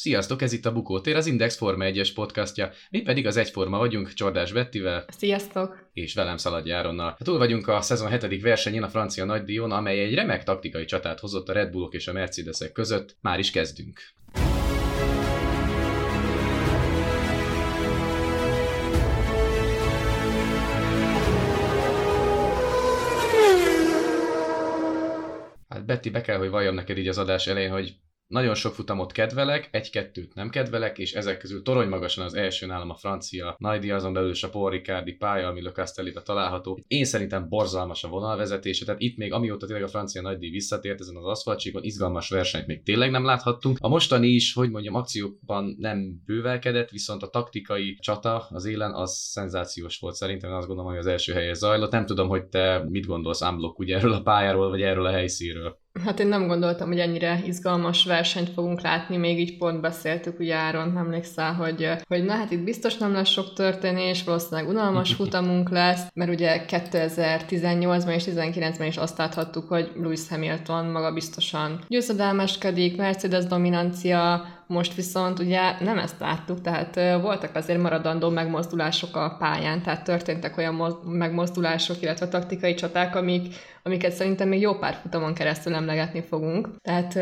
Sziasztok, ez itt a Bukótér, az Index Forma 1-es podcastja. Mi pedig az Egyforma vagyunk, Csordás Bettivel. Sziasztok! És velem Szaladj Járonnal. Túl vagyunk a szezon 7. versenyén a francia nagydíjon, amely egy remek taktikai csatát hozott a Red Bullok és a Mercedesek között. Már is kezdünk. Hát Betty, be kell, hogy valljam neked így az adás elején, hogy nagyon sok futamot kedvelek, egy-kettőt nem kedvelek, és ezek közül torony magasan az első nálam a francia Naidi, azon belül a Paul Ricardi pálya, ami Le Castellibe található. Én szerintem borzalmas a vonalvezetése, tehát itt még amióta tényleg a francia Naidi visszatért ezen az aszfaltcsíkon, izgalmas versenyt még tényleg nem láthattunk. A mostani is, hogy mondjam, akciókban nem bővelkedett, viszont a taktikai csata az élen az szenzációs volt szerintem, azt gondolom, hogy az első helyez zajlott. Nem tudom, hogy te mit gondolsz Amblok ugye erről a pályáról, vagy erről a helyszínről. Hát én nem gondoltam, hogy ennyire izgalmas versenyt fogunk látni, még így pont beszéltük, ugye Áron, emlékszel, hogy, hogy na hát itt biztos nem lesz sok történés, valószínűleg unalmas futamunk lesz, mert ugye 2018-ban és 2019-ben is azt láthattuk, hogy Lewis Hamilton maga biztosan győzedelmeskedik, Mercedes dominancia, most viszont ugye nem ezt láttuk, tehát voltak azért maradandó megmozdulások a pályán, tehát történtek olyan megmozdulások, illetve taktikai csaták, amik, amiket szerintem még jó pár futamon keresztül emlegetni fogunk. Tehát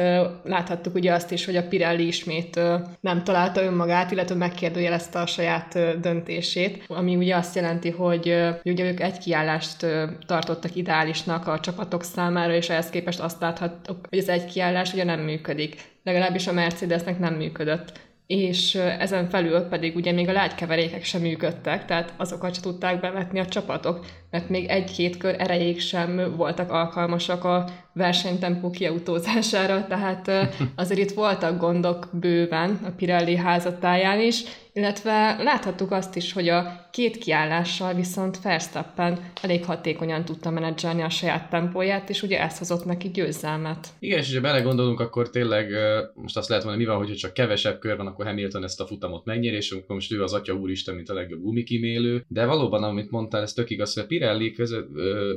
láthattuk ugye azt is, hogy a Pirelli ismét nem találta önmagát, illetve megkérdőjelezte a saját döntését, ami ugye azt jelenti, hogy ugye ők egy kiállást tartottak ideálisnak a csapatok számára, és ehhez képest azt láthattuk, hogy az egy kiállás ugye nem működik legalábbis a Mercedesnek nem működött. És ezen felül pedig ugye még a lágykeverékek sem működtek, tehát azokat sem tudták bevetni a csapatok, mert még egy-két kör erejéig sem voltak alkalmasak a versenytempó kiautózására, tehát azért itt voltak gondok bőven a Pirelli házatáján is, illetve láthattuk azt is, hogy a két kiállással viszont Verstappen elég hatékonyan tudta menedzselni a saját tempóját, és ugye ez hozott neki győzelmet. Igen, és ha belegondolunk, akkor tényleg most azt lehet mondani, mi van, hogyha csak kevesebb kör van, akkor Hamilton ezt a futamot megnyeri, és akkor most ő az atya úristen, mint a legjobb gumikimélő. De valóban, amit mondtál, ez tök igaz, hogy a Pirelli között,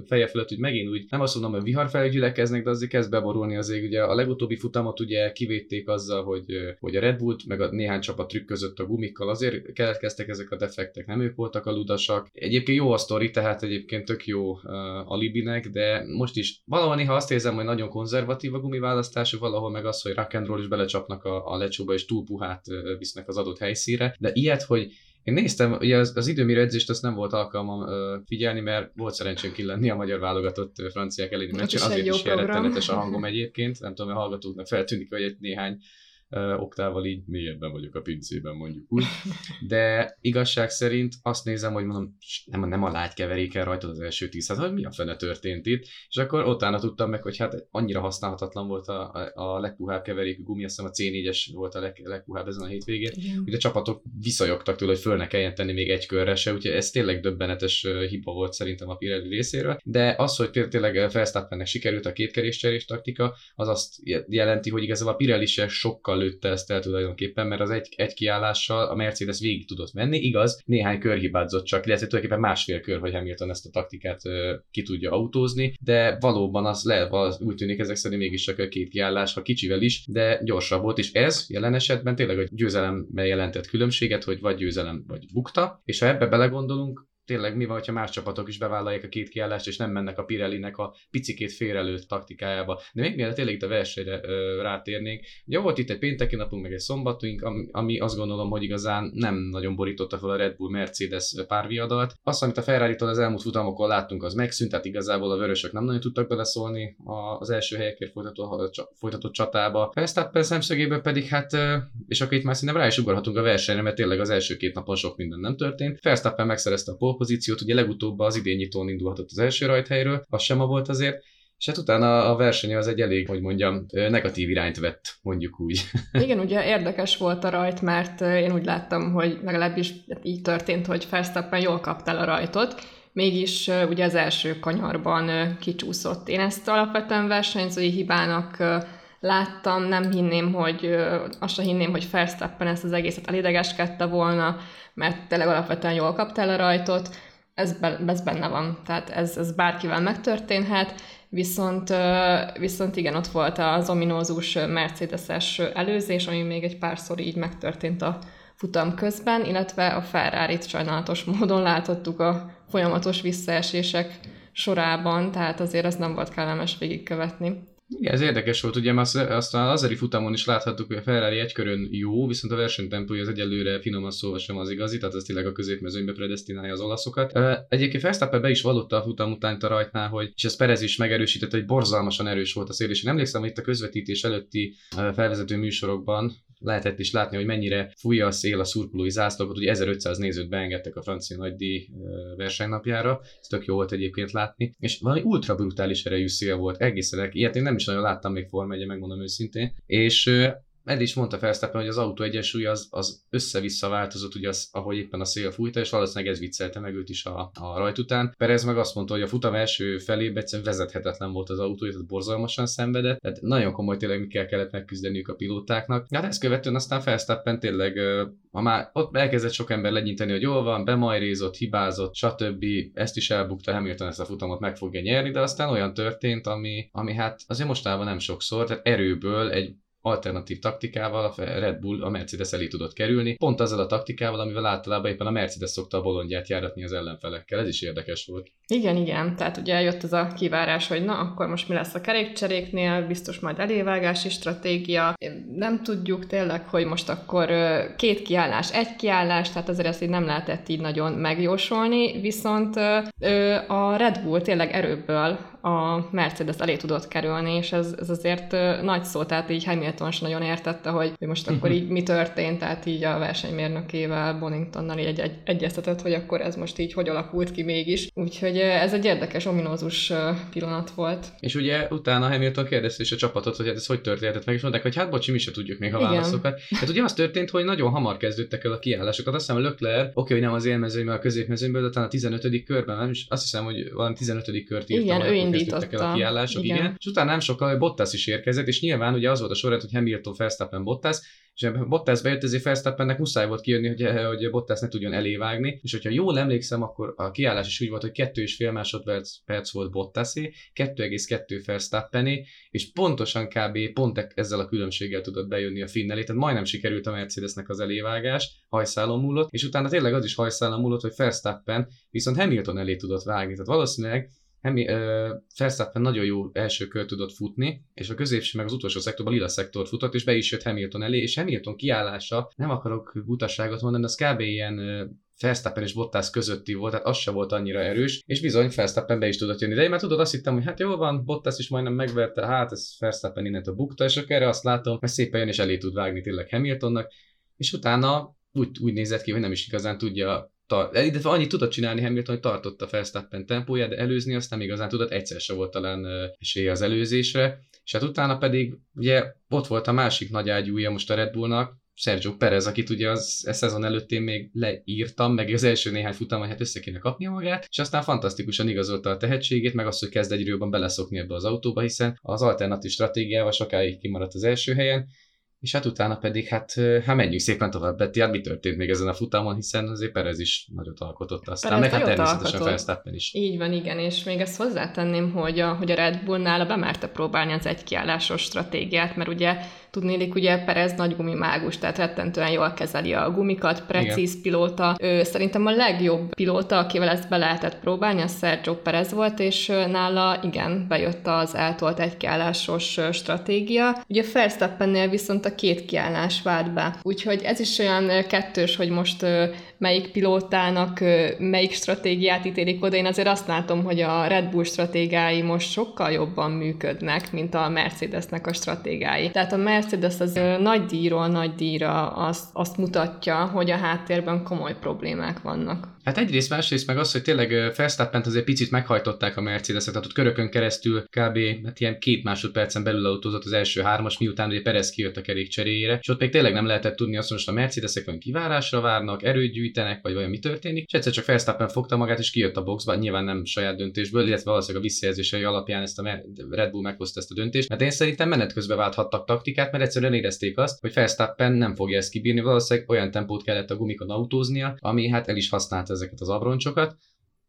feje fölött, hogy megint úgy nem azt mondom, hogy viharfelé gyülekeznek, de azért kezd beborulni azért. Ugye a legutóbbi futamot ugye kivédték azzal, hogy, hogy a Red Bullt, meg a néhány csapat trükk között a gumikkal azért keletkeztek ezek a defektek, nem ők voltak a ludasak. Egyébként jó a sztori, tehát egyébként tök jó uh, alibinek, de most is valahol néha azt érzem, hogy nagyon konzervatív a gumiválasztásuk, valahol meg az, hogy rock is belecsapnak a, a lecsóba, és túl puhát uh, visznek az adott helyszíre. De ilyet, hogy én néztem, ugye az, az időmérő edzést azt nem volt alkalmam ö, figyelni, mert volt szerencsém kilenni a magyar válogatott ö, franciák elleni meccsen, azért is rettenetes a hangom egyébként, nem tudom, a hallgatóknak feltűnik, hogy egy néhány oktával így mélyebben vagyok a pincében, mondjuk úgy. De igazság szerint azt nézem, hogy mondom, nem, nem a lágy keveréken rajtad az első tíz, hát hogy mi a fene történt itt, és akkor utána tudtam meg, hogy hát annyira használhatatlan volt a, a, a legpuhább keverékű gumi, azt hiszem a C4-es volt a leg, legpuhább ezen a hétvégén, Igen. hogy a csapatok visszajogtak tőle, hogy föl ne kelljen tenni még egy körre se, úgyhogy ez tényleg döbbenetes hiba volt szerintem a Pirelli részéről, de az, hogy tényleg Verstappennek sikerült a kétkeréscserés taktika, az azt jelenti, hogy igazából a Pirelli se sokkal lőtte ezt el tulajdonképpen, mert az egy, egy kiállással a Mercedes végig tudott menni, igaz, néhány kör hibázott csak, illetve tulajdonképpen másfél kör, hogy Hamilton ezt a taktikát uh, ki tudja autózni, de valóban az le, az úgy tűnik ezek szerint mégis csak a két kiállás, ha kicsivel is, de gyorsabb volt, és ez jelen esetben tényleg a győzelemben jelentett különbséget, hogy vagy győzelem, vagy bukta, és ha ebbe belegondolunk, tényleg mi van, ha más csapatok is bevállalják a két kiállást, és nem mennek a Pirellinek a picikét félrelőtt taktikájába. De még mielőtt tényleg itt a versenyre ö, rátérnénk, ugye volt itt egy pénteki napunk, meg egy szombatunk, ami, ami azt gondolom, hogy igazán nem nagyon borította fel a Red Bull Mercedes párviadalt. Azt, amit a ferrari az elmúlt futamokon láttunk, az megszűnt, tehát igazából a vörösök nem nagyon tudtak beleszólni az első helyekért folytatott, folytatott csatába. Verstappen szemszögéből pedig hát, és akkor itt már szerintem rá is ugorhatunk a versenyre, mert tényleg az első két napon sok minden nem történt. Verstappen megszerezte a pole pozíciót, ugye legutóbb az idén nyitón indulhatott az első rajthelyről, az sem volt azért, és hát utána a verseny az egy elég, hogy mondjam, negatív irányt vett, mondjuk úgy. Igen, ugye érdekes volt a rajt, mert én úgy láttam, hogy legalábbis így történt, hogy Verstappen jól kapta a rajtot, mégis ugye az első kanyarban kicsúszott. Én ezt alapvetően versenyzői hibának láttam, nem hinném, hogy azt sem hinném, hogy Verstappen ezt az egészet elidegeskedte volna, mert tényleg alapvetően jól kapta el a rajtot, ez, be, ez benne van, tehát ez, ez bárkivel megtörténhet, Viszont, viszont igen, ott volt az ominózus Mercedes-es előzés, ami még egy párszor így megtörtént a futam közben, illetve a ferrari sajnálatos módon láthattuk a folyamatos visszaesések sorában, tehát azért ez nem volt kellemes végigkövetni. Igen, ez érdekes volt, ugye azt, azt az azeri futamon is láthattuk, hogy a Ferrari körön jó, viszont a versenytempója az egyelőre finoman szóval sem az igazi, tehát ez tényleg a középmezőnybe predestinálja az olaszokat. Egyébként Verstappen be is vallotta a futam után a rajtnál, hogy, és ez Perez is megerősítette, hogy borzalmasan erős volt a szél, és én emlékszem, hogy itt a közvetítés előtti felvezető műsorokban lehetett is látni, hogy mennyire fújja a szél a szurkolói zászlókat, ugye 1500 nézőt beengedtek a francia nagydíj versenynapjára, ez tök jó volt egyébként látni, és valami ultra brutális erejű szél volt, egészen, ilyet én nem is nagyon láttam még Forma 1 megmondom őszintén, és Ed is mondta Felsztappen, hogy az autó egyensúly az, az össze-vissza változott, ugye az, ahogy éppen a szél fújta, és valószínűleg ez viccelte meg őt is a, a rajt után. Perez meg azt mondta, hogy a futam első felében egyszerűen vezethetetlen volt az autó, tehát borzalmasan szenvedett, tehát nagyon komoly tényleg mikkel kellett megküzdeniük a pilótáknak. Hát ezt követően aztán Felsztappen tényleg, ha már ott elkezdett sok ember legyinteni, hogy jól van, bemajrézott, hibázott, stb. Ezt is elbukta, Hamilton ezt a futamot meg fogja nyerni, de aztán olyan történt, ami, ami hát azért mostában nem sokszor, tehát erőből egy alternatív taktikával a Red Bull a Mercedes elé tudott kerülni, pont azzal a taktikával, amivel általában éppen a Mercedes szokta a bolondját járatni az ellenfelekkel. Ez is érdekes volt. Igen, igen. Tehát ugye jött az a kivárás, hogy na, akkor most mi lesz a kerékcseréknél, biztos majd elévágási stratégia. Nem tudjuk tényleg, hogy most akkor két kiállás, egy kiállás, tehát azért ezt így nem lehetett így nagyon megjósolni, viszont a Red Bull tényleg erőből a Mercedes elé tudott kerülni, és ez, ez azért nagy szó, tehát így Hamilton is nagyon értette, hogy, hogy most akkor így mi történt, tehát így a versenymérnökével, Boningtonnal így egy, egy, egyeztetett, hogy akkor ez most így hogy alakult ki mégis. Úgyhogy ez egy érdekes, ominózus pillanat volt. És ugye utána Hamilton kérdezte is a csapatot, hogy hát ez hogy történt meg, és mondták, hogy hát bocsi, mi se tudjuk még a Igen. válaszokat. Hát ugye az történt, hogy nagyon hamar kezdődtek el a kiállásokat. Azt hiszem, Lökler, oké, hogy nem az élmezőnyben, a középmezőnyből, de talán a 15. körben, nem is, azt hiszem, hogy valami 15. kört írtam, Igen, ő indította. el a kiállások, igen. igen. És utána nem sokkal Bottas is érkezett, és nyilván ugye az volt a sorrend, hogy Hamilton, Verstappen, Bottas, és Bottas bejött, ezért Verstappennek muszáj volt kijönni, hogy, hogy Bottas ne tudjon elévágni, és hogyha jól emlékszem, akkor a kiállás is úgy volt, hogy kettő és fél másodperc perc volt Bottasé, 2,2 Verstappené, és pontosan kb. pont e- ezzel a különbséggel tudott bejönni a finn elé, tehát majdnem sikerült a Mercedesnek az elévágás, hajszálon múlott, és utána tényleg az is hajszálon múlott, hogy Verstappen viszont Hamilton elé tudott vágni, tehát valószínűleg Hemi, uh, Verstappen nagyon jó első kör tudott futni, és a középső meg az utolsó szektorban lila szektor futott, és be is jött Hamilton elé, és Hamilton kiállása, nem akarok butasságot mondani, az kb. ilyen uh, Verstappen és Bottas közötti volt, tehát az se volt annyira erős, és bizony Verstappen be is tudott jönni. De én már tudod, azt hittem, hogy hát jó van, Bottas is majdnem megverte, hát ez Verstappen innentől bukta, és akkor erre azt látom, hogy szépen jön és elé tud vágni tényleg Hamiltonnak, és utána úgy, úgy nézett ki, hogy nem is igazán tudja tar- illetve annyit tudott csinálni Hamilton, hogy tartotta Verstappen tempóját, de előzni azt nem igazán tudott, egyszer se volt talán esélye az előzésre, és hát utána pedig ugye ott volt a másik nagy ágyúja most a Red Bullnak, Sergio Perez, akit ugye az e szezon előtt én még leírtam, meg az első néhány futam, hogy hát össze kéne kapnia magát, és aztán fantasztikusan igazolta a tehetségét, meg azt, hogy kezd egyre jobban beleszokni ebbe az autóba, hiszen az alternatív stratégiával sokáig kimaradt az első helyen, és hát utána pedig hát, hát menjünk szépen tovább, Betty, hát mi történt még ezen a futamon, hiszen azért Perez is nagyot alkotott aztán, meg hát természetesen Verstappen is. Így van, igen, és még ezt hozzátenném, hogy a, hogy a Red Bullnál bemerte próbálni az egykiállásos stratégiát, mert ugye Tudnélik, ugye Perez nagy gumimágus, tehát rettentően jól kezeli a gumikat, precíz Igen. pilóta. Ő szerintem a legjobb pilóta, akivel ezt be lehetett próbálni, az Sergio Perez volt, és nála igen, bejött az eltolt egykiállásos stratégia. Ugye Verstappennél viszont a két kiállás vált be. Úgyhogy ez is olyan kettős, hogy most melyik pilótának melyik stratégiát ítélik oda. Én azért azt látom, hogy a Red Bull stratégái most sokkal jobban működnek, mint a Mercedesnek a stratégái. Tehát a Mercedes az nagy díjról nagy díjra azt, azt mutatja, hogy a háttérben komoly problémák vannak. Hát egyrészt, másrészt meg az, hogy tényleg Verstappen azért picit meghajtották a Mercedes-et, tehát ott körökön keresztül kb. Hát ilyen két másodpercen belül autózott az első hármas, miután ugye Perez kijött a kerék cseréjére, és ott még tényleg nem lehetett tudni azt, hogy a Mercedesek olyan kivárásra várnak, erőt gyűjtenek, vagy olyan mi történik, és egyszer csak Verstappen fogta magát, és kijött a boxba, nyilván nem saját döntésből, illetve valószínűleg a visszajelzései alapján ezt a Red Bull meghozta ezt a döntést, mert én szerintem menet közben válthattak taktikát, mert egyszerűen érezték azt, hogy Verstappen nem fogja ezt kibírni, valószínűleg olyan tempót kellett a gumikon autóznia, ami hát el is használta ezeket az abroncsokat,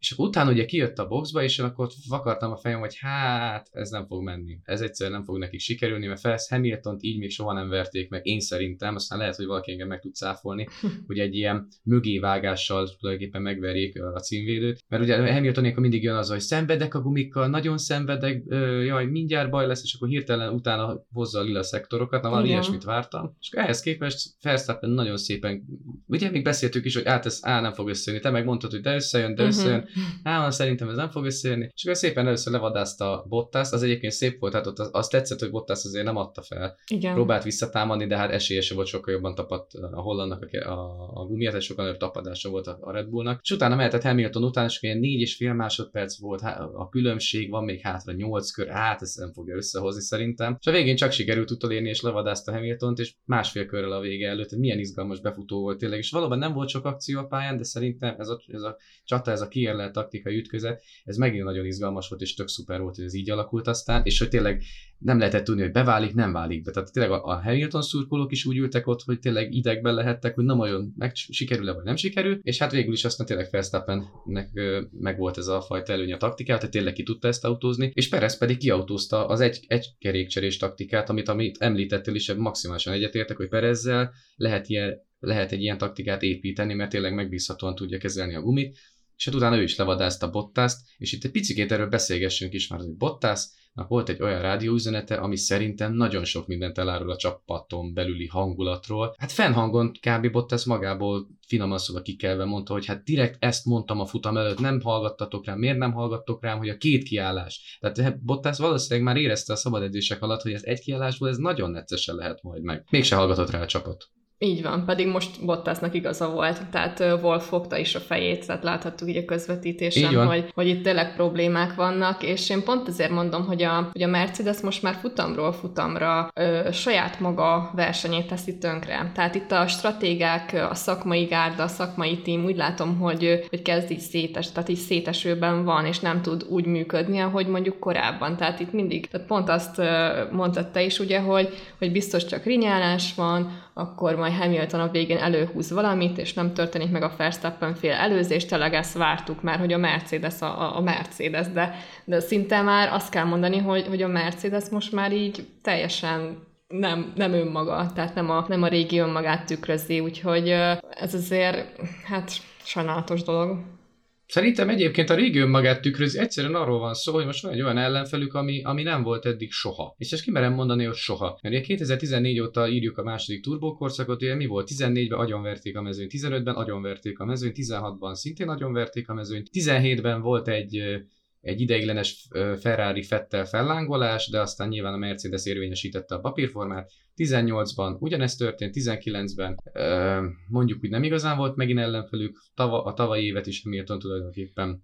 és akkor utána ugye kijött a boxba, és én akkor vakartam a fejem, hogy hát ez nem fog menni. Ez egyszerűen nem fog nekik sikerülni, mert Felsz hamilton így még soha nem verték meg, én szerintem, aztán lehet, hogy valaki engem meg tud cáfolni, hogy egy ilyen mögévágással tulajdonképpen megverjék a címvédőt. Mert ugye Hamiltonék mindig jön az, hogy szenvedek a gumikkal, nagyon szenvedek, jaj, mindjárt baj lesz, és akkor hirtelen utána hozza a lila szektorokat, na valami ilyesmit vártam. És ehhez képest Verstappen nagyon szépen, ugye még beszéltük is, hogy át ez á, nem fog összejönni. Te megmondtad, hogy de összejön, de összejön. Á, szerintem ez nem fog összejönni. És akkor szépen először levadázta Bottas, az egyébként szép volt, tehát ott az, az tetszett, hogy Bottas azért nem adta fel. Igen. Próbált visszatámadni, de hát esélyese volt, sokkal jobban tapadt a hollandnak a, a, a gumiát, és sokkal nagyobb tapadása volt a, a Red Bullnak. És utána mehetett Hamilton után, és ilyen négy és fél másodperc volt a különbség, van még hátra nyolc kör, hát ezt nem fogja összehozni szerintem. És a végén csak sikerült utolérni, és levadázta Hamiltont, és másfél körrel a vége előtt, milyen izgalmas befutó volt tényleg, és valóban nem volt sok akció a pályán, de szerintem ez a, ez a csata, ez a kiérlelt taktikai ütközet, ez megint nagyon izgalmas volt, és tök szuper volt, hogy ez így alakult aztán, és hogy tényleg nem lehetett tudni, hogy beválik, nem válik be. Tehát tényleg a Hamilton szurkolók is úgy ültek ott, hogy tényleg idegben lehettek, hogy nem olyan meg sikerül-e vagy nem sikerül, és hát végül is aztán tényleg Verstappennek meg volt ez a fajta előnye a taktikát, tehát tényleg ki tudta ezt autózni, és Perez pedig kiautózta az egy, egy kerékcserés taktikát, amit, amit említettél is, maximálisan egyetértek, hogy Perezzel lehet ilyen lehet egy ilyen taktikát építeni, mert tényleg megbízhatóan tudja kezelni a gumit, és hát utána ő is levadázta Bottaszt, és itt egy picit erről beszélgessünk is már, hogy Bottasnak volt egy olyan rádióüzenete, ami szerintem nagyon sok mindent elárul a csapaton belüli hangulatról. Hát fennhangon kb. Bottas magából finoman szóval kikelve mondta, hogy hát direkt ezt mondtam a futam előtt, nem hallgattatok rám, miért nem hallgattok rám, hogy a két kiállás. Tehát hát Bottas valószínűleg már érezte a szabad edzések alatt, hogy ez egy kiállásból ez nagyon neccesen lehet majd meg. Mégse hallgatott rá a csapat. Így van, pedig most Bottasnak igaza volt, tehát Wolf fogta is a fejét, tehát láthattuk így a közvetítésen, hogy, hogy itt tényleg problémák vannak, és én pont ezért mondom, hogy a, hogy a Mercedes most már futamról futamra ö, saját maga versenyét teszi tönkre. Tehát itt a stratégák, a szakmai gárda, a szakmai tím úgy látom, hogy, hogy kezd így szétes, tehát így szétesőben van, és nem tud úgy működni, ahogy mondjuk korábban. Tehát itt mindig, tehát pont azt mondtad te is ugye, hogy, hogy biztos csak rinyálás van, akkor majd Hamilton a végén előhúz valamit, és nem történik meg a Verstappen fél előzés, tényleg ezt vártuk már, hogy a Mercedes a, a Mercedes, de, de szinte már azt kell mondani, hogy, hogy a Mercedes most már így teljesen nem, nem önmaga, tehát nem a, nem a régi önmagát tükrözi, úgyhogy ez azért, hát sajnálatos dolog. Szerintem egyébként a régi önmagát tükrözi, egyszerűen arról van szó, hogy most van egy olyan ellenfelük, ami, ami nem volt eddig soha. És ezt kimerem mondani, hogy soha. Mert ugye 2014 óta írjuk a második turbókorszakot, ugye mi volt? 14-ben agyonverték a mezőnyt, 15-ben agyonverték a mezőnyt, 16-ban szintén agyonverték a mezőnyt, 17-ben volt egy egy ideiglenes Ferrari Fettel fellángolás, de aztán nyilván a Mercedes érvényesítette a papírformát. 18-ban ugyanezt történt, 19-ben mondjuk úgy nem igazán volt megint ellenfelük, a tavalyi évet is Hamilton tulajdonképpen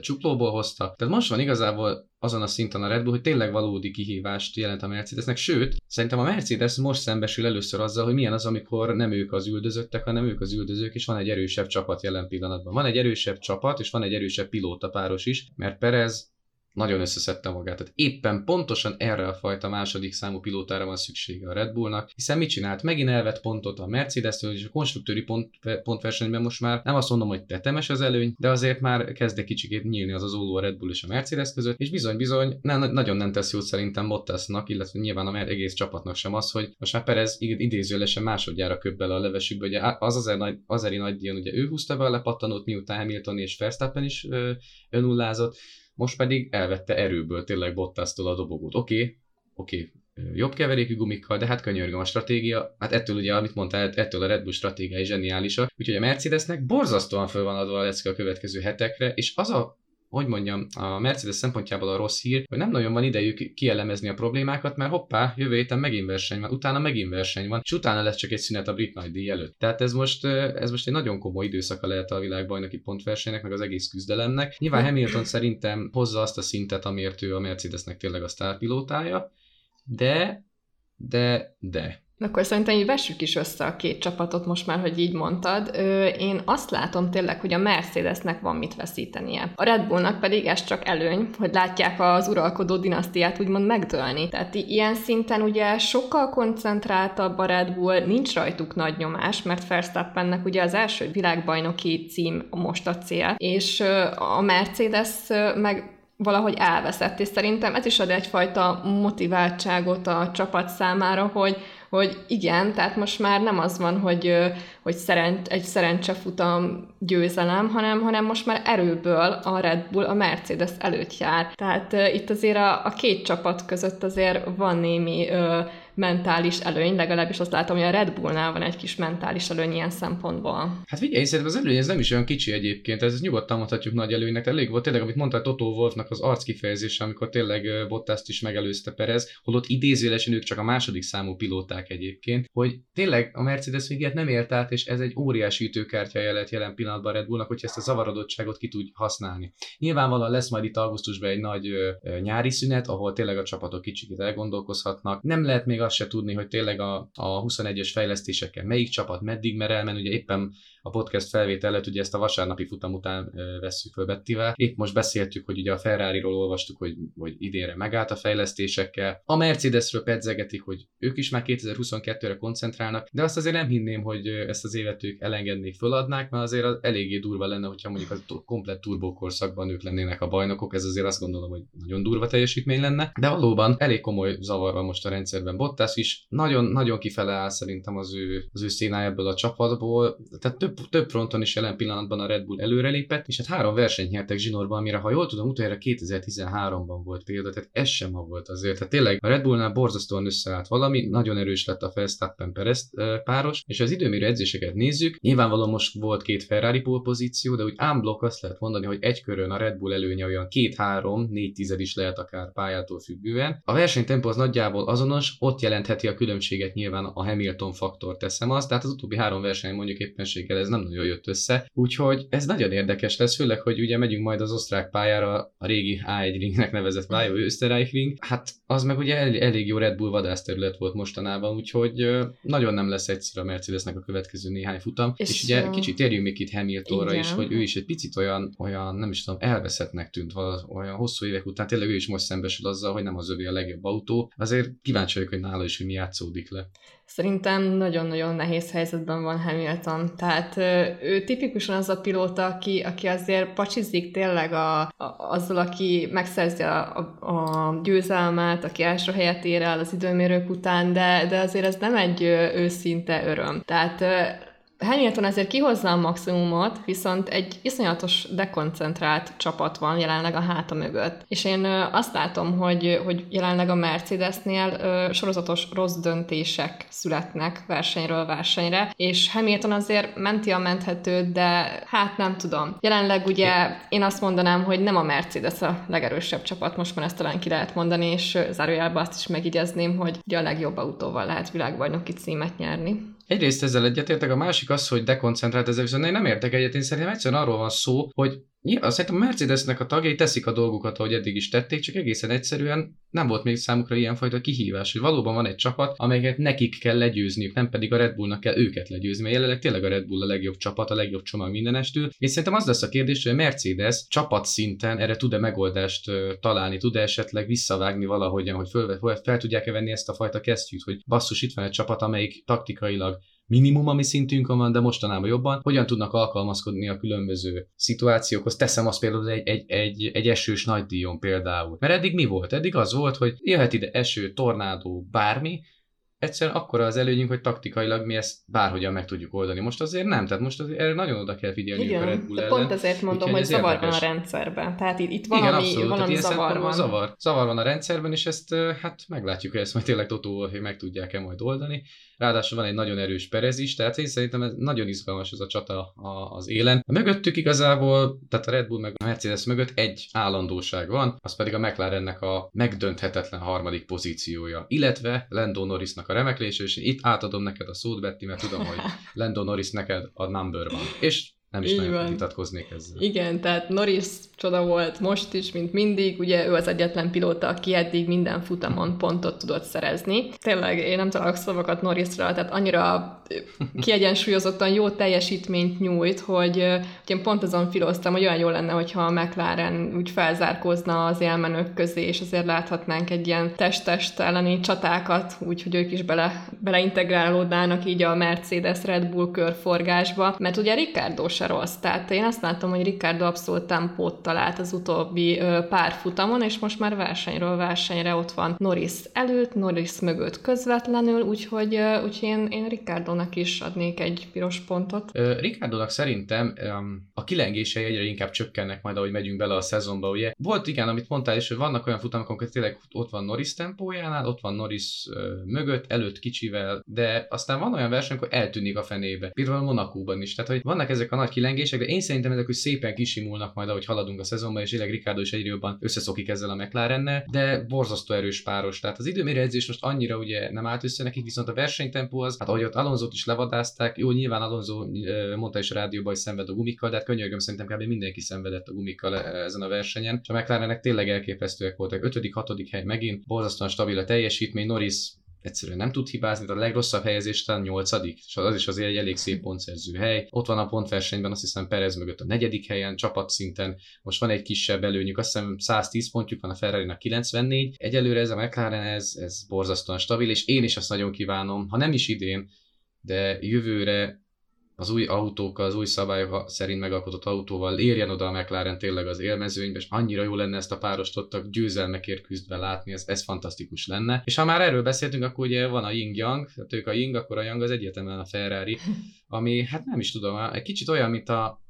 csuklóból hozta. Tehát most van igazából azon a szinten a Red Bull, hogy tényleg valódi kihívást jelent a Mercedesnek, sőt, szerintem a Mercedes most szembesül először azzal, hogy milyen az, amikor nem ők az üldözöttek, hanem ők az üldözők, és van egy erősebb csapat jelen pillanatban. Van egy erősebb csapat, és van egy erősebb pilóta páros is, mert Perez nagyon összeszedte magát. Tehát éppen pontosan erre a fajta második számú pilótára van szüksége a Red Bullnak, hiszen mit csinált? Megint elvett pontot a mercedes és a konstruktőri pont, pontversenyben most már nem azt mondom, hogy tetemes az előny, de azért már kezd egy kicsikét nyílni az az olló a Red Bull és a Mercedes között, és bizony-bizony nem, nagyon nem tesz jót szerintem Bottasnak, illetve nyilván a egész csapatnak sem az, hogy most már Perez idézőlesen másodjára köbb bele a levesükbe, ugye az azért nagy, azeri nagy díjon, ugye ő húzta be a lepattanót, miután Hamilton és Verstappen is ö, önullázott, most pedig elvette erőből tényleg Bottasztól a dobogót. Oké, okay, oké, okay, jobb keverékű gumikkal, de hát könyörgöm a stratégia, hát ettől ugye, amit mondtál, ettől a Red Bull stratégiai zseniálisak, úgyhogy a Mercedesnek borzasztóan föl van adva a lecke a következő hetekre, és az a hogy mondjam, a Mercedes szempontjából a rossz hír, hogy nem nagyon van idejük kielemezni a problémákat, mert hoppá, jövő héten megint verseny van, utána megint verseny van, és utána lesz csak egy szünet a brit nagydíj előtt. Tehát ez most, ez most egy nagyon komoly időszaka lehet a világbajnoki pontversenynek, meg az egész küzdelemnek. Nyilván Hamilton szerintem hozza azt a szintet, amiért ő a Mercedesnek tényleg a sztárpilótája, de, de, de Akkor szerintem így vessük is össze a két csapatot most már, hogy így mondtad. Én azt látom tényleg, hogy a Mercedesnek van mit veszítenie. A Red Bullnak pedig ez csak előny, hogy látják az uralkodó dinasztiát úgymond megdőlni. Tehát ilyen szinten ugye sokkal koncentráltabb a Red Bull, nincs rajtuk nagy nyomás, mert Verstappennek ugye az első világbajnoki cím most a cél, és a Mercedes meg valahogy elveszett, és szerintem ez is ad egyfajta motiváltságot a csapat számára, hogy, hogy igen, tehát most már nem az van, hogy, hogy szerencs, egy szerencsefutam győzelem, hanem, hanem most már erőből a Red Bull a Mercedes előtt jár. Tehát uh, itt azért a, a két csapat között azért van némi uh, mentális előny, legalábbis azt látom, hogy a Red Bullnál van egy kis mentális előny ilyen szempontból. Hát figyelj, szerintem az előny ez nem is olyan kicsi egyébként, ez nyugodtan mondhatjuk nagy előnynek. Elég volt tényleg, amit mondta Totó Wolfnak az arc kifejezése, amikor tényleg Bottaszt is megelőzte Perez, holott idézőjelesen ők csak a második számú pilóták egyébként, hogy tényleg a Mercedes még nem ért át, és ez egy óriási ütőkártya lett jelen pillanatban Red Bullnak, hogy ezt a zavarodottságot ki tud használni. Nyilvánvalóan lesz majd itt augusztusban egy nagy nyári szünet, ahol tényleg a csapatok kicsit elgondolkozhatnak. Nem lehet még azt se tudni, hogy tényleg a, a 21-es fejlesztésekkel melyik csapat meddig mer elmenni, ugye éppen a podcast felvételet, ugye ezt a vasárnapi futam után vesszük föl Bettivel. Épp most beszéltük, hogy ugye a Ferrari-ról olvastuk, hogy, hogy idénre megállt a fejlesztésekkel. A Mercedesről pedzegetik, hogy ők is már 2022-re koncentrálnak, de azt azért nem hinném, hogy ezt az évet ők elengednék, föladnák, mert azért az eléggé durva lenne, hogyha mondjuk a komplet turbókorszakban ők lennének a bajnokok, ez azért azt gondolom, hogy nagyon durva teljesítmény lenne, de valóban elég komoly zavar van most a rendszerben. Bottas is nagyon, nagyon kifele áll szerintem az ő, az ő ebből a csapatból, tehát több több, több fronton is jelen pillanatban a Red Bull előrelépett, és hát három versenyt nyertek zsinórban, amire ha jól tudom, utoljára 2013-ban volt példa, tehát ez sem ma volt azért. Tehát tényleg a Red Bullnál borzasztóan összeállt valami, nagyon erős lett a Verstappen Perez páros, és az időmérő edzéseket nézzük, nyilvánvalóan most volt két Ferrari pole pozíció, de úgy ámblok azt lehet mondani, hogy egy körön a Red Bull előnye olyan két-három, négy tized is lehet akár pályától függően. A versenytempó az nagyjából azonos, ott jelentheti a különbséget nyilván a Hamilton faktor teszem azt, tehát az utóbbi három verseny mondjuk éppenséggel ez nem nagyon jött össze. Úgyhogy ez nagyon érdekes lesz, főleg, hogy ugye megyünk majd az osztrák pályára, a régi A1 ringnek nevezett pálya, Österreich ring. Hát az meg ugye elég, elég jó Red Bull vadászterület volt mostanában, úgyhogy nagyon nem lesz egyszerű a Mercedesnek a következő néhány futam. És, és ugye kicsit térjünk még itt Hamiltonra is, hogy ő is egy picit olyan, olyan nem is tudom, elveszettnek tűnt olyan hosszú évek után. Tényleg ő is most szembesül azzal, hogy nem az övé a legjobb autó. Azért kíváncsi vagyok, hogy nála is, hogy mi játszódik le. Szerintem nagyon-nagyon nehéz helyzetben van Hamilton. Tehát ő tipikusan az a pilóta, aki, aki azért pacsizik tényleg a, a, azzal, aki megszerzi a, a, a győzelmet, aki első helyet ér el az időmérők után, de, de azért ez nem egy őszinte öröm. Tehát Hamilton ezért kihozza a maximumot, viszont egy iszonyatos dekoncentrált csapat van jelenleg a háta mögött. És én azt látom, hogy, hogy jelenleg a Mercedesnél sorozatos rossz döntések születnek versenyről versenyre, és Hamilton azért menti a menthetőt, de hát nem tudom. Jelenleg ugye én azt mondanám, hogy nem a Mercedes a legerősebb csapat, most már ezt talán ki lehet mondani, és zárójelben azt is megigyezném, hogy ugye a legjobb autóval lehet világbajnoki címet nyerni. Egyrészt ezzel egyetértek, a másik az, hogy dekoncentrált ezzel viszont én nem értek egyet, én szerintem egyszerűen arról van szó, hogy Nyilván szerintem a Mercedesnek a tagjai teszik a dolgukat, ahogy eddig is tették, csak egészen egyszerűen nem volt még számukra ilyenfajta kihívás, hogy valóban van egy csapat, amelyeket nekik kell legyőzniük, nem pedig a Red Bullnak kell őket legyőzni, mert jelenleg tényleg a Red Bull a legjobb csapat, a legjobb csomag mindenestől. És szerintem az lesz a kérdés, hogy a Mercedes csapat szinten erre tud-e megoldást találni, tud-e esetleg visszavágni valahogyan, hogy föl, fel tudják-e venni ezt a fajta kesztyűt, hogy basszus, itt van egy csapat, amelyik taktikailag minimum, ami szintünkön van, de mostanában jobban, hogyan tudnak alkalmazkodni a különböző szituációkhoz. Teszem azt például egy, egy, egy, egy esős nagydíjon például. Mert eddig mi volt? Eddig az volt, hogy jöhet ide eső, tornádó, bármi, egyszerűen akkora az előnyünk, hogy taktikailag mi ezt bárhogyan meg tudjuk oldani. Most azért nem, tehát most azért erre nagyon oda kell figyelni Igen, a Red Bull ellen. pont ezért mondom, hogy zavar van a rendszerben. Tehát itt, itt valami, Igen, abszolút, valami zavar van. Zavar, zavar van a rendszerben, és ezt hát meglátjuk, hogy ezt majd tényleg Totó, hogy meg tudják-e majd oldani. Ráadásul van egy nagyon erős Perez is, tehát én szerintem ez nagyon izgalmas ez a csata az élen. A mögöttük igazából, tehát a Red Bull meg a Mercedes mögött egy állandóság van, az pedig a McLarennek a megdönthetetlen harmadik pozíciója, illetve Lando Norrisnak a remeklés, és itt átadom neked a szót, Betty, mert tudom, hogy Lando Norris neked a number van. És Nem is Így nagyon van. vitatkoznék ezzel. Igen, tehát Norris csoda volt most is, mint mindig. Ugye ő az egyetlen pilóta, aki eddig minden futamon pontot tudott szerezni. Tényleg én nem találok szavakat Norrisra, tehát annyira kiegyensúlyozottan jó teljesítményt nyújt, hogy, hogy én pont azon filoztam, hogy olyan jó lenne, hogyha a McLaren úgy felzárkózna az élmenők közé, és azért láthatnánk egy ilyen test-test elleni csatákat, úgyhogy ők is bele, beleintegrálódnának így a Mercedes Red Bull körforgásba, mert ugye Ricardo se rossz, tehát én azt látom, hogy Ricardo abszolút tempót talált az utóbbi pár futamon, és most már versenyről versenyre ott van Norris előtt, Norris mögött közvetlenül, úgyhogy, úgyhogy én, én Ricardónak is adnék egy piros pontot. Ricardónak szerintem a kilengései egyre inkább csökkennek majd, ahogy megyünk bele a szezonba, ugye. Volt igen, amit mondtál is, hogy vannak olyan futamok, amikor tényleg ott van Norris tempójánál, ott van Norris mögött, előtt kicsivel, de aztán van olyan verseny, amikor eltűnik a fenébe. Például Monakóban is. Tehát, hogy vannak ezek a nagy kilengések, de én szerintem ezek hogy szépen kisimulnak majd, ahogy haladunk a szezonban, és tényleg Ricardo is egyre jobban összeszokik ezzel a McLarennel, de borzasztó erős páros. Tehát az időmérőedzés most annyira ugye nem állt össze nekik, viszont a versenytempó az, hát ahogy ott Alonso-t is levadázták. Jó, nyilván Alonso mondta is a rádióban, hogy szenved a gumikkal, de hát könyörgöm, szerintem kb. mindenki szenvedett a gumikkal ezen a versenyen. És a McLarenek tényleg elképesztőek voltak. 5 hatodik hely megint, borzasztóan stabil a teljesítmény. Norris egyszerűen nem tud hibázni, de a legrosszabb helyezés talán nyolcadik, és az is azért egy elég szép pontszerző hely. Ott van a pontversenyben, azt hiszem Perez mögött a negyedik helyen, csapatszinten, most van egy kisebb előnyük, azt hiszem 110 pontjuk van a ferrari 94. Egyelőre ez a McLaren, ez, ez borzasztóan stabil, és én is azt nagyon kívánom, ha nem is idén, de jövőre az új autók, az új szabályok szerint megalkotott autóval érjen oda a McLaren tényleg az élmezőnybe, és annyira jó lenne ezt a párost ott győzelmekért küzdve látni, ez, ez fantasztikus lenne. És ha már erről beszéltünk, akkor ugye van a Ying Yang, tehát ők a Ying, akkor a Yang az egyértelműen a Ferrari, ami hát nem is tudom, egy kicsit olyan, mint a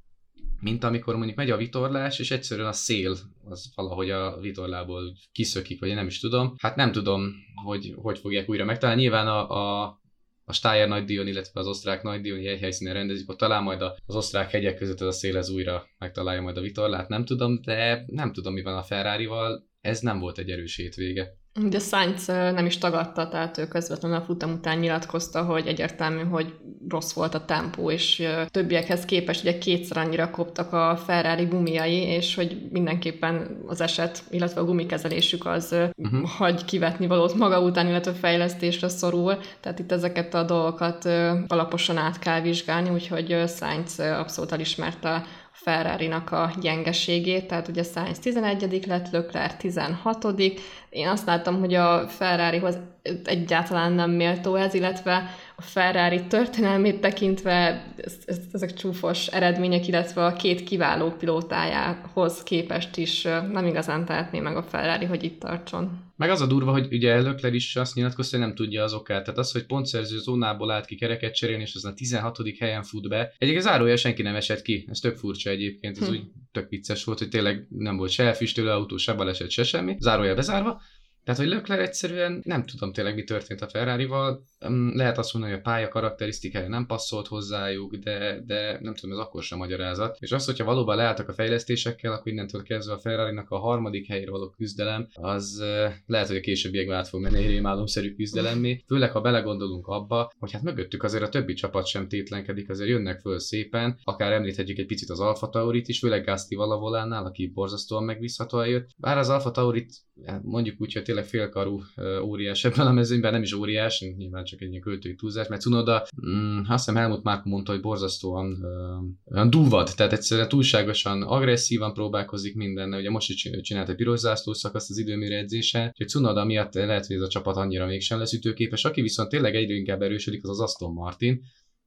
mint amikor mondjuk megy a vitorlás, és egyszerűen a szél az valahogy a vitorlából kiszökik, vagy én nem is tudom. Hát nem tudom, hogy hogy fogják újra megtalálni. Nyilván a, a a Steyer nagydíjon, illetve az osztrák nagydíjon egy helyszínen rendezik, ott talán majd az osztrák hegyek között ez a szélez újra megtalálja majd a vitorlát, nem tudom, de nem tudom mi van a Ferrari-val, ez nem volt egy erős hétvége. De Sainz nem is tagadta, tehát ő közvetlenül a futam után nyilatkozta, hogy egyértelmű, hogy rossz volt a tempó, és többiekhez képest ugye kétszer annyira koptak a Ferrari gumiai, és hogy mindenképpen az eset, illetve a gumikezelésük az uh-huh. hagy kivetni valót maga után, illetve fejlesztésre szorul, tehát itt ezeket a dolgokat alaposan át kell vizsgálni, úgyhogy Sainz abszolút elismerte ferrari a gyengeségét, tehát ugye Sainz 11 lett, Leclerc 16 Én azt láttam, hogy a Ferrarihoz egyáltalán nem méltó ez, illetve a Ferrari történelmét tekintve ez, ez, ezek csúfos eredmények, illetve a két kiváló pilótájához képest is nem igazán tehetné meg a Ferrari, hogy itt tartson. Meg az a durva, hogy ugye Lökler is azt nyilatkozta, hogy nem tudja az okát. Tehát az, hogy pontszerző zónából állt ki kereket cserélni, és az a 16. helyen fut be. Egyébként zárója senki nem esett ki. Ez tök furcsa egyébként. Ez hm. úgy tök vicces volt, hogy tényleg nem volt se elfüstölő autó, se baleset, se semmi. Zárója bezárva. Tehát, hogy Leclerc egyszerűen nem tudom tényleg, mi történt a Ferrari-val. Lehet azt mondani, hogy a pálya karakterisztikája nem passzolt hozzájuk, de, de nem tudom, ez akkor sem magyarázat. És az, hogyha valóban leálltak a fejlesztésekkel, akkor innentől kezdve a ferrari a harmadik helyre való küzdelem, az lehet, hogy a későbbiekben át fog menni rémálomszerű küzdelemmé. Főleg, ha belegondolunk abba, hogy hát mögöttük azért a többi csapat sem tétlenkedik, azért jönnek föl szépen, akár említhetjük egy picit az Alfa Taurit is, főleg Gasti Valavolánál, aki borzasztóan megbízható eljött. Bár az Alfa Taurit mondjuk úgy, hogy tényleg félkarú óriás ebben a mezőnyben, nem is óriás, nyilván csak egy ilyen költői túlzás, mert Cunoda, mm, azt hiszem Helmut Márk mondta, hogy borzasztóan olyan duvad, tehát egyszerűen túlságosan agresszívan próbálkozik mindenne, ugye most is csinált egy piros zászló szakaszt az időmérő edzése, hogy Cunoda miatt lehet, hogy ez a csapat annyira mégsem lesz ütőképes, aki viszont tényleg egyre inkább erősödik, az az Aston Martin,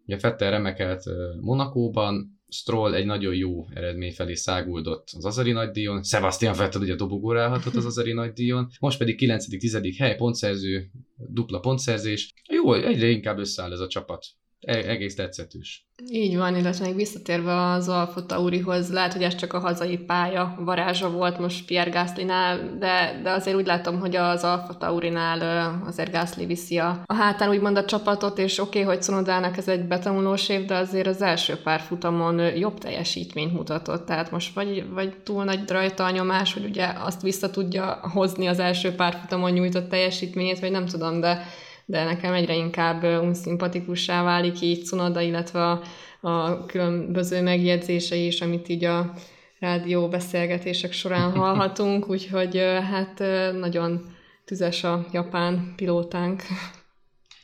Ugye Fettel remekelt Monakóban, Stroll egy nagyon jó eredmény felé száguldott az Azari nagydíjon, Sebastian Vettel ugye dobogóra állhatott az Azari nagydíjon, most pedig 9.-10. hely, pontszerző, dupla pontszerzés. Jó, egyre inkább összeáll ez a csapat. E- egész tetszetős. Így van, illetve még visszatérve az Alfa Taurihoz, lehet, hogy ez csak a hazai pálya varázsa volt most Pierre Gasly-nál, de, de azért úgy látom, hogy az Alfa Taurinál azért Gasly viszi a, a hátán úgymond a csapatot, és oké, okay, hogy Cunodának ez egy betanulós év, de azért az első pár futamon jobb teljesítményt mutatott, tehát most vagy, vagy túl nagy rajta a nyomás, hogy ugye azt vissza tudja hozni az első pár futamon nyújtott teljesítményét, vagy nem tudom, de de nekem egyre inkább unszimpatikussá válik így Cunoda, illetve a, a különböző megjegyzései is, amit így a rádió beszélgetések során hallhatunk, úgyhogy hát nagyon tüzes a japán pilótánk.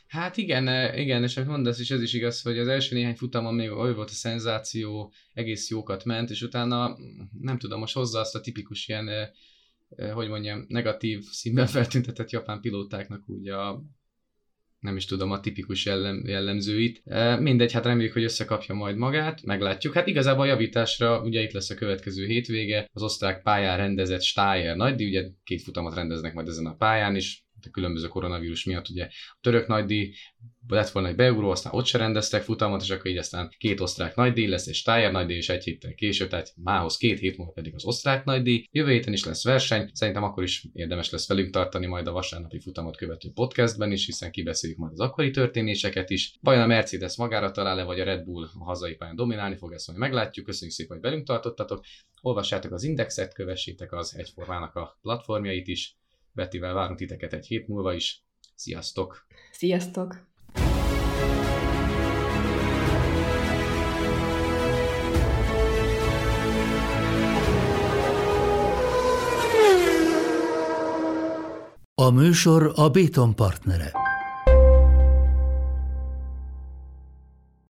Hát igen, igen, és mondasz is, ez is igaz, hogy az első néhány futamon még olyan volt a szenzáció, egész jókat ment, és utána nem tudom, most hozza azt a tipikus ilyen, hogy mondjam, negatív színben feltüntetett japán pilótáknak úgy a nem is tudom, a tipikus jellem, jellemzőit. Mindegy, hát reméljük, hogy összekapja majd magát, meglátjuk. Hát igazából a javításra ugye itt lesz a következő hétvége, az osztrák pályán rendezett Steyer nagydi, ugye két futamot rendeznek majd ezen a pályán is, a különböző koronavírus miatt ugye a török nagydíj lett volna egy beugró, aztán ott se rendeztek futamot, és akkor így aztán két osztrák nagydíj lesz, és Stájer nagydíj, és egy héttel később, tehát mához két hét múlva pedig az osztrák nagydíj. Jövő héten is lesz verseny, szerintem akkor is érdemes lesz velünk tartani majd a vasárnapi futamot követő podcastben is, hiszen kibeszéljük majd az akkori történéseket is. Vajon a Mercedes magára talál-e, vagy a Red Bull a hazai pályán dominálni fog, ezt majd meglátjuk. Köszönjük szépen, hogy velünk tartottatok. Olvassátok az indexet, kövessétek az egyformának a platformjait is. Bettivel várunk titeket egy hét múlva is. Sziasztok! Sziasztok! A műsor a Béton partnere.